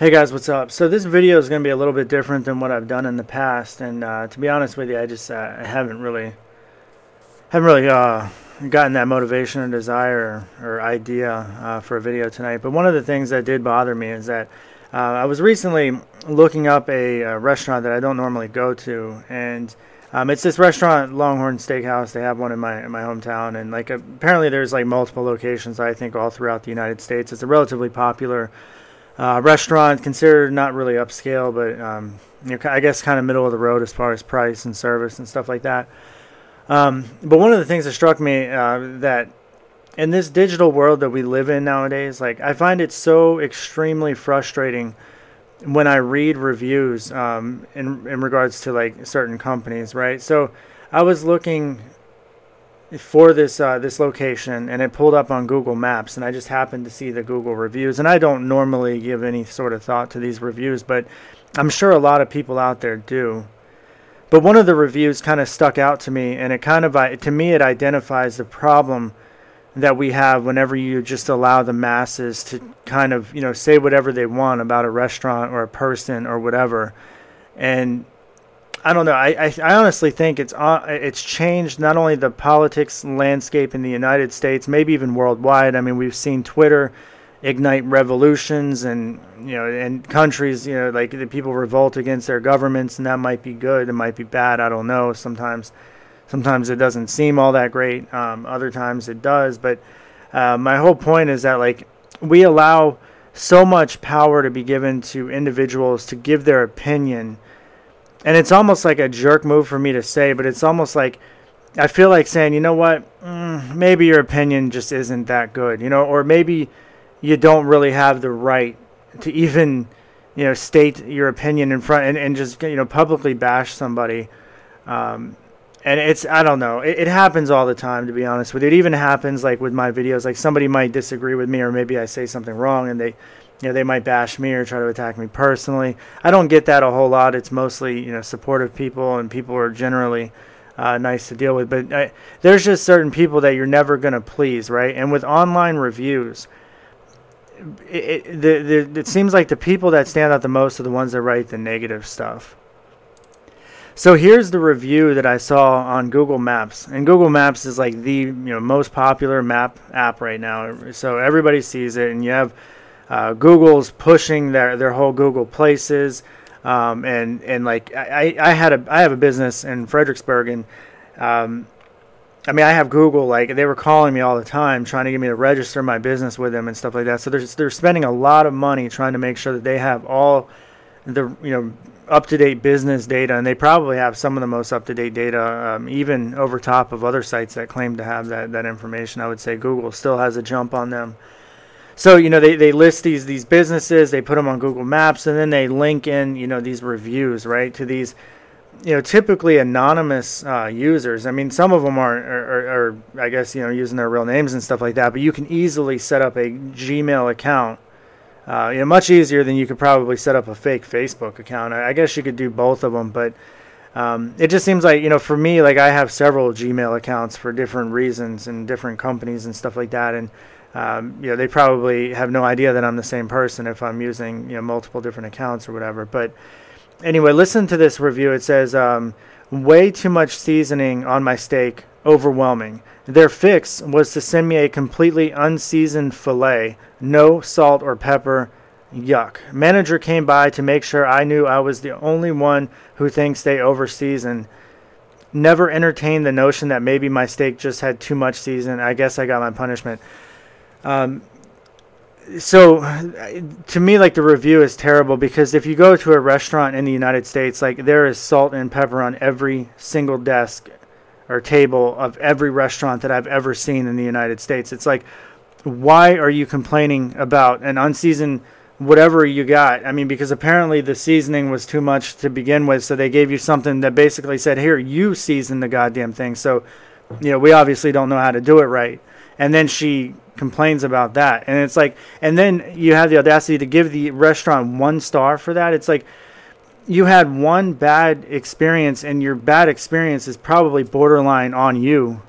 Hey guys, what's up? So this video is going to be a little bit different than what I've done in the past, and uh, to be honest with you, I just uh, I haven't really haven't really uh, gotten that motivation or desire or idea uh, for a video tonight. But one of the things that did bother me is that uh, I was recently looking up a, a, restaurant that I don't normally go to, and um, it's this restaurant, Longhorn Steakhouse. They have one in my in my hometown, and like apparently there's like multiple locations. I think all throughout the United States. It's a relatively popular uh, restaurant considered not really upscale, but um, you know, I guess kind of middle of the road as far as price and service and stuff like that. Um, but one of the things that struck me uh, that in this digital world that we live in nowadays, like I find it so extremely frustrating when I read reviews um, in in regards to like certain companies, right? So I was looking for this uh, this location, and it pulled up on Google Maps, and I just happened to see the Google reviews. And I don't normally give any sort of thought to these reviews, but I'm sure a lot of people out there do. But one of the reviews kind of stuck out to me, and it kind of to me it identifies the problem that we have whenever you just allow the masses to kind of you know say whatever they want about a restaurant or a person or whatever, and I don't know. I, I, I, honestly think it's uh, it's changed not only the politics landscape in the United States, maybe even worldwide. I mean, we've seen Twitter ignite revolutions, and you know, and countries, you know, like the people revolt against their governments, and that might be good, it might be bad. I don't know. Sometimes, sometimes it doesn't seem all that great. Um, other times it does. But uh, my whole point is that like we allow so much power to be given to individuals to give their opinion and it's almost like a jerk move for me to say, but it's almost like I feel like saying, you know what, mm, maybe your opinion just isn't that good, you know, or maybe you don't really have the right to even, you know, state your opinion in front and, and just, you know, publicly bash somebody. Um, and it's, I don't know, it, it happens all the time, to be honest with you. It even happens like with my videos, like somebody might disagree with me or maybe I say something wrong and they, you know, they might bash me or try to attack me personally. I don't get that a whole lot. It's mostly, you know, supportive people and people are generally uh, nice to deal with. But uh, there's just certain people that you're never going to please, right? And with online reviews, it, it, the, the, it seems like the people that stand out the most are the ones that write the negative stuff. So here's the review that I saw on Google Maps, and Google Maps is like the you know most popular map app right now. So everybody sees it, and you have uh, Google's pushing their their whole Google Places, um, and and like I, I had a I have a business in Fredericksburg, and um, I mean I have Google like they were calling me all the time trying to get me to register my business with them and stuff like that. So they're they're spending a lot of money trying to make sure that they have all the you know up to date business data, and they probably have some of the most up to date data, um, even over top of other sites that claim to have that that information. I would say Google still has a jump on them. So you know they, they list these these businesses, they put them on Google Maps, and then they link in you know these reviews right to these you know typically anonymous uh, users. I mean some of them are, are, are, I guess you know using their real names and stuff like that, but you can easily set up a Gmail account. Uh, you know, much easier than you could probably set up a fake Facebook account. I, I guess you could do both of them, but um, it just seems like you know for me, like I have several Gmail accounts for different reasons and different companies and stuff like that, and um, you know, they probably have no idea that I'm the same person if I'm using you know multiple different accounts or whatever. But anyway, listen to this review. It says, um, "Way too much seasoning on my steak, overwhelming." Their fix was to send me a completely unseasoned fillet, no salt or pepper. Yuck. Manager came by to make sure I knew I was the only one who thinks they overseason. Never entertained the notion that maybe my steak just had too much season. I guess I got my punishment. Um, so to me like the review is terrible because if you go to a restaurant in the United States like there is salt and pepper on every single desk or table of every restaurant that I've ever seen in the United States. It's like why are you complaining about an unseasoned whatever you got? I mean because apparently the seasoning was too much to begin with so they gave you something that basically said here you season the goddamn thing. So you know we obviously don't know how to do it right and then she complains about that. And it's like and then you have the audacity to give the restaurant one star for that. It's like you had one bad experience and your bad experience is probably borderline on you.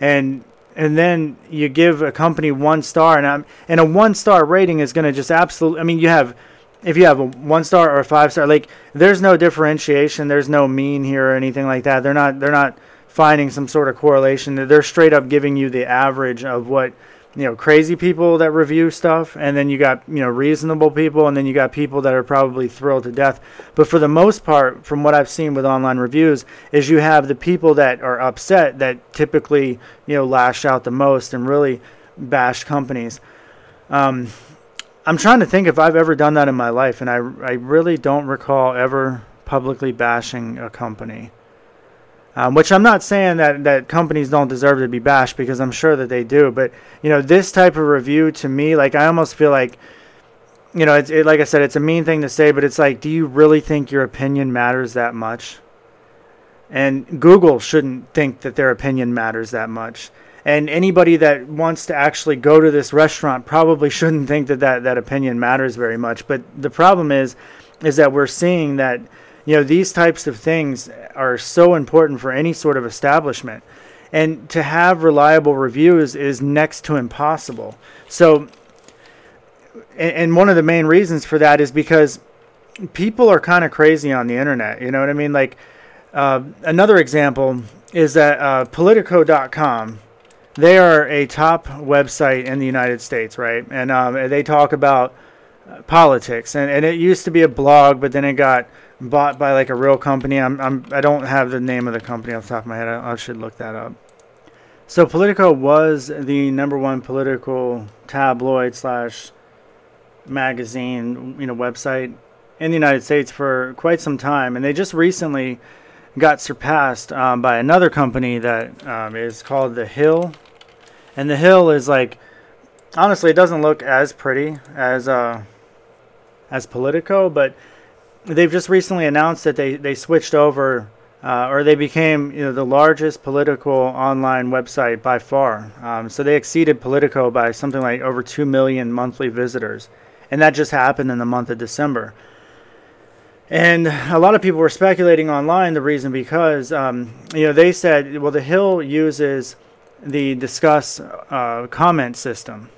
And and then you give a company one star and I'm, and a one star rating is going to just absolutely I mean you have if you have a one star or a five star, like there's no differentiation, there's no mean here or anything like that. They're not they're not finding some sort of correlation. They're straight up giving you the average of what you know crazy people that review stuff and then you got you know reasonable people and then you got people that are probably thrilled to death. But for the most part from what i've seen with online reviews is you have the people that are upset that typically you know lash out the most and really bash companies. Um, i'm trying to think if i've ever done that in my life and i, I really don't recall ever publicly bashing a company um, which I'm not saying that, that companies don't deserve to be bashed because I'm sure that they do. But you know, this type of review to me, like I almost feel like, you know, it's it, like I said, it's a mean thing to say, but it's like, do you really think your opinion matters that much? And Google shouldn't think that their opinion matters that much. And anybody that wants to actually go to this restaurant probably shouldn't think that, that that opinion matters very much. But the problem is, is that we're seeing that you know, these types of things are so important for any sort of establishment. And to have reliable reviews is next to impossible. So, and one of the main reasons for that is because people are kind of crazy on the internet. You know what I mean? Like, uh, another example is that uh, Politico.com. They are a top website in the United States, right? And um, they talk about uh, politics. And, and it used to be a blog, but then it got bought by like a real company. I'm, I'm I don't have the name of the company off the top of my head. I, I should look that up. So Politico was the number one political tabloid slash magazine, you know, website in the United States for quite some time, and they just recently got surpassed um, by another company that um, is called The Hill, and The Hill is like, honestly, it doesn't look as pretty as uh, as Politico, but they've just recently announced that they, they switched over uh, or they became you know the largest political online website by far. Um, so they exceeded Politico by something like over two million monthly visitors, and that just happened in the month of December. And a lot of people were speculating online the reason because um, you know they said well the Hill uses the Disqus uh, comment system,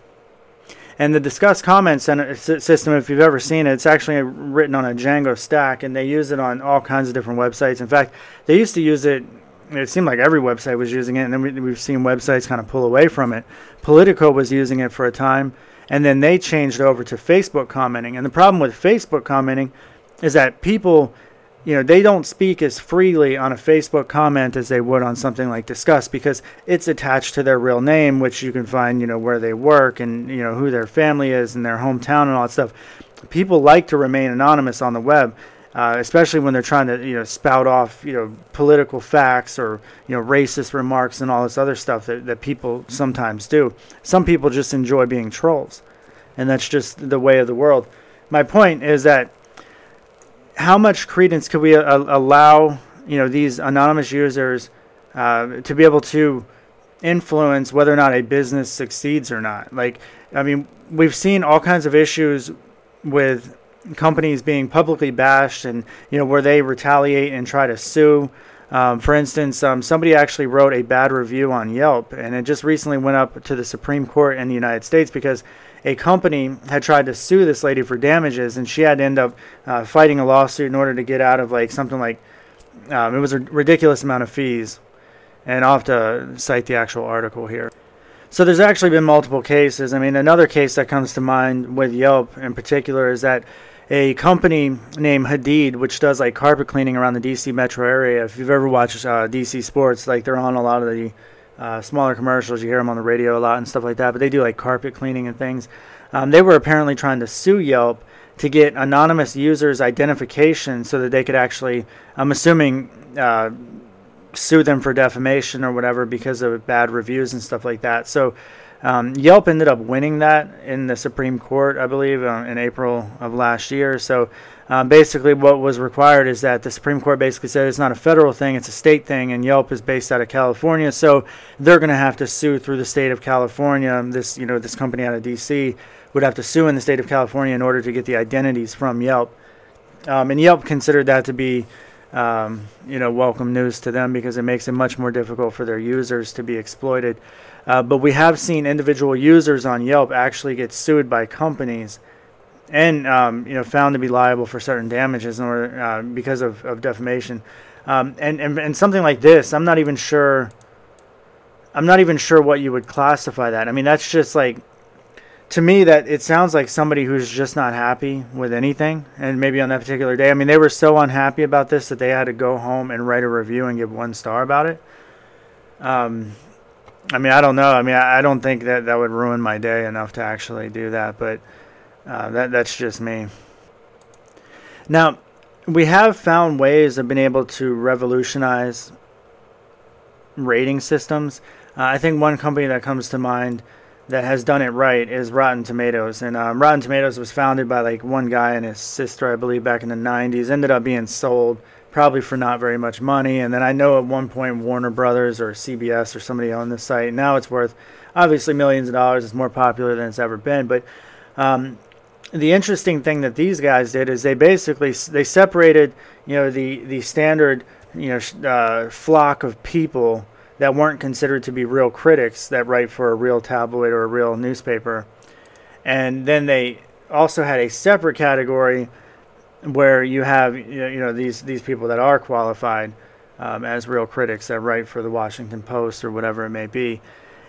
and the Disqus comment uh, system, if you've ever seen it, it's actually written on a Django stack, and they use it on all kinds of different websites. In fact, they used to use it. It seemed like every website was using it, and then we, we've seen websites kind of pull away from it. Politico was using it for a time, and then they changed over to Facebook commenting. And the problem with Facebook commenting is that people you know they don't speak as freely on a Facebook comment as they would on something like Disqus because it's attached to their real name, which you can find you know where they work and you know who their family is and their hometown and all that stuff. People like to remain anonymous on the web, uh, especially when they're trying to you know spout off you know political facts or you know racist remarks and all this other stuff that, that people sometimes do. Some people just enjoy being trolls, and that's just the way of the world. My point is that how much credence could we uh, allow you know these anonymous users uh, to be able to influence whether or not a business succeeds or not? Like, I mean, we've seen all kinds of issues with companies being publicly bashed, and you know where they retaliate and try to sue. Um, for instance, um, somebody actually wrote a bad review on Yelp, and it just recently went up to the Supreme Court in the United States because a company had tried to sue this lady for damages, and she had to end up uh, fighting a lawsuit in order to get out of like something like um, it was a ridiculous amount of fees. And I'll have to cite the actual article here. So there's actually been multiple cases. I mean, another case that comes to mind with Yelp in particular is that a company named Hadeed, which does like carpet cleaning around the DC metro area. If you've ever watched uh, DC sports, like they're on a lot of the uh, smaller commercials. You hear them on the radio a lot and stuff like that. But they do like carpet cleaning and things. Um, they were apparently trying to sue Yelp to get anonymous users' identification so that they could actually, I'm assuming, uh, sue them for defamation or whatever because of bad reviews and stuff like that. So um, Yelp ended up winning that in the Supreme Court, I believe, uh, in April of last year. So um, basically, what was required is that the Supreme Court basically said it's not a federal thing, it's a state thing, and Yelp is based out of California, so they're going to have to sue through the state of California. This, you know, this company out of D.C. would have to sue in the state of California in order to get the identities from Yelp. Um, and Yelp considered that to be, um, you know, welcome news to them because it makes it much more difficult for their users to be exploited. Uh, but we have seen individual users on Yelp actually get sued by companies and um, you know found to be liable for certain damages in order uh, because of, of defamation. Um, and, and and something like this, I'm not even sure. I'm not even sure what you would classify that. I mean, that's just like to me that it sounds like somebody who's just not happy with anything and maybe on that particular day i mean they were so unhappy about this that they had to go home and write a review and give one star about it um, i mean i don't know i mean i, I don't think that that would ruin my day enough to actually do that but uh, that that's just me now we have found ways of being able to revolutionize rating systems uh, i think one company that comes to mind that has done it right is Rotten Tomatoes. And um, Rotten Tomatoes was founded by like one guy and his sister, I believe, back in the 90s. Ended up being sold probably for not very much money. And then I know at one point Warner Brothers or CBS or somebody owned the site. Now it's worth obviously millions of dollars. It's more popular than it's ever been. But um, the interesting thing that these guys did is they basically they separated you know the the standard you know uh, flock of people that weren't considered to be real critics that write for a real tabloid or a real newspaper. And then they also had a separate category where you have you know these these people that are qualified um, as real critics that write for the Washington Post or whatever it may be,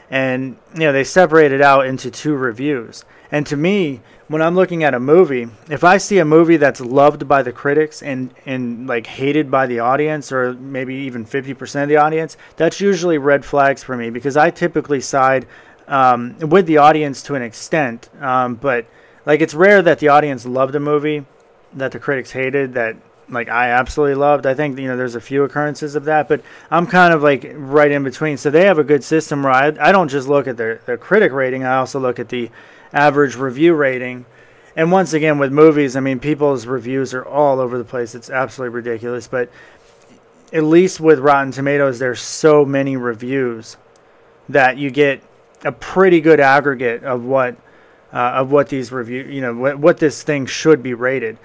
and you know they separated out into two reviews. And to me, when I'm looking at a movie, if I see a movie that's loved by the critics and and like hated by the audience, or maybe even 50% of the audience, that's usually red flags for me because I typically side um, with the audience to an extent. Um, but like it's rare that the audience loved a movie that the critics hated that like I absolutely loved. I think you know there's a few occurrences of that, but I'm kind of like right in between. So they have a good system where I, I don't just look at their their critic rating. I also look at the average review rating. And once again, with movies, I mean, people's reviews are all over the place. It's absolutely ridiculous. But at least with Rotten Tomatoes, there's so many reviews that you get a pretty good aggregate of what uh, of what these review, you know, what, what this thing should be rated.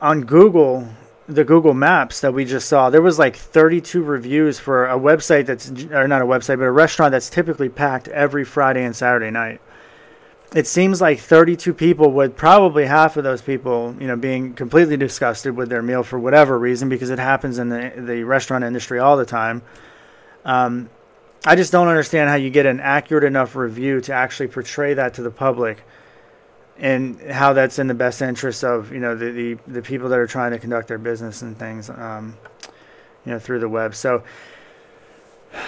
On Google, the Google Maps that we just saw, there was like 32 reviews for a website that's, or not a website, but a restaurant that's typically packed every Friday and Saturday night it seems like 32 people with probably half of those people, you know, being completely disgusted with their meal for whatever reason, because it happens in the the restaurant industry all the time. Um, I just don't understand how you get an accurate enough review to actually portray that to the public, and how that's in the best interest of you know the the, the people that are trying to conduct their business and things, um, you know, through the web. So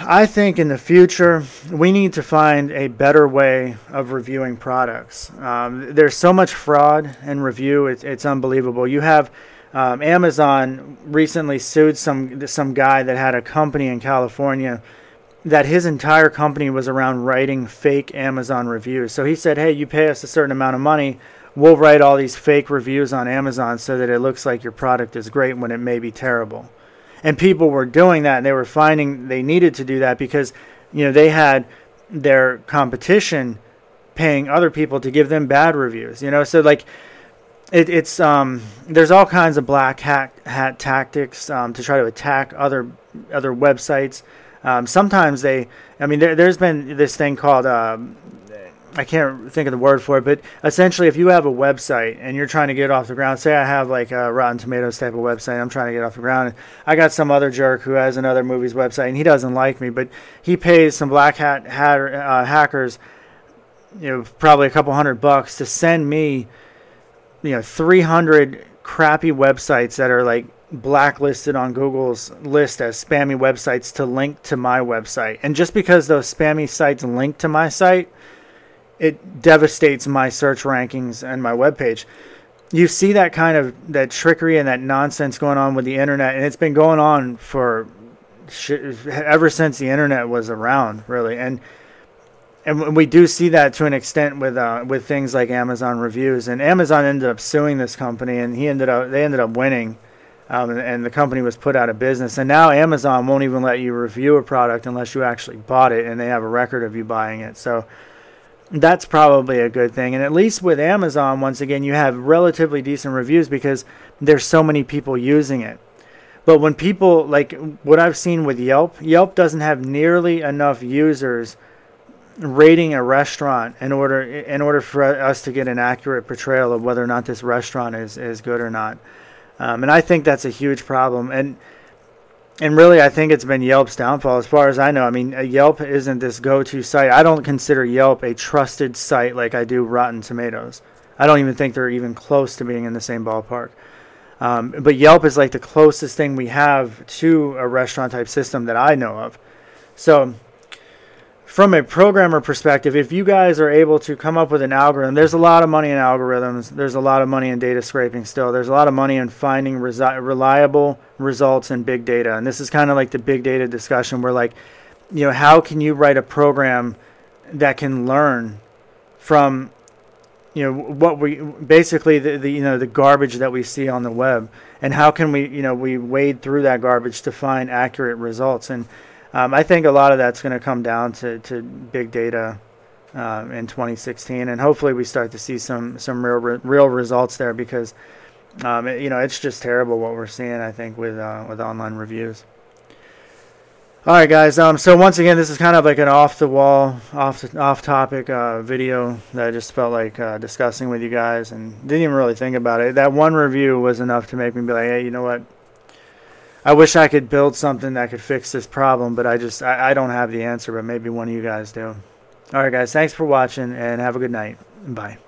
I think in the future we need to find a better way of reviewing products. Um, there's so much fraud in review; it's, it's unbelievable. You have um, Amazon recently sued some some guy that had a company in California that his entire company was around writing fake Amazon reviews. So he said, "Hey, you pay us a certain amount of money." We'll write all these fake reviews on Amazon so that it looks like your product is great when it may be terrible and people were doing that and they were finding they needed to do that because you know they had their competition paying other people to give them bad reviews you know so like it, it's um, there's all kinds of black hat, hat tactics um, to try to attack other other websites um, sometimes they i mean there, has been this thing called um, I can't think of the word for it, but essentially, if you have a website and you're trying to get off the ground, say I have like a Rotten Tomatoes type of website, I'm trying to get off the ground. I got some other jerk who has another movie's website, and he doesn't like me, but he pays some black hat, hat uh, hackers, you know, probably a couple hundred bucks to send me, you know, 300 crappy websites that are like blacklisted on Google's list as spammy websites to link to my website. And just because those spammy sites link to my site it devastates my search rankings and my web page. You see that kind of that trickery and that nonsense going on with the internet, and it's been going on for ever since the internet was around, really. And and we do see that to an extent with uh, with things like Amazon reviews. And Amazon ended up suing this company, and he ended up they ended up winning, um, and, and, the company was put out of business. And now Amazon won't even let you review a product unless you actually bought it, and they have a record of you buying it. So that's probably a good thing. And at least with Amazon, once again, you have relatively decent reviews because there's so many people using it. But when people, like what I've seen with Yelp, Yelp doesn't have nearly enough users rating a restaurant in order in order for us to get an accurate portrayal of whether or not this restaurant is is good or not. Um, and I think that's a huge problem. And and really, I think it's been Yelp's downfall, as far as I know. I mean, Yelp isn't this go-to site. I don't consider Yelp a trusted site like I do Rotten Tomatoes. I don't even think they're even close to being in the same ballpark. Um, but Yelp is like the closest thing we have to a restaurant type system that I know of. So from a programmer perspective, if you guys are able to come up with an algorithm, there's a lot of money in algorithms. There's a lot of money in data scraping still. There's a lot of money in finding resi- reliable results in big data. And this is kind of like the big data discussion where, like, you know, how can you write a program that can learn from, you know, what we basically the, the you know the garbage that we see on the web, and how can we you know we wade through that garbage to find accurate results and um, I think a lot of that's going to come down to, to big data uh, in 2016, and hopefully we start to see some some real real results there because um, it, you know it's just terrible what we're seeing. I think with uh, with online reviews. All right, guys. Um, so once again, this is kind of like an off the wall, off the, off topic uh, video that I just felt like uh, discussing with you guys, and didn't even really think about it. That one review was enough to make me be like, hey, you know what? I wish I could build something that could fix this problem, but I just I, I don't have the answer. But maybe one of you guys do. All right, guys. Thanks for watching, and have a good night. Bye.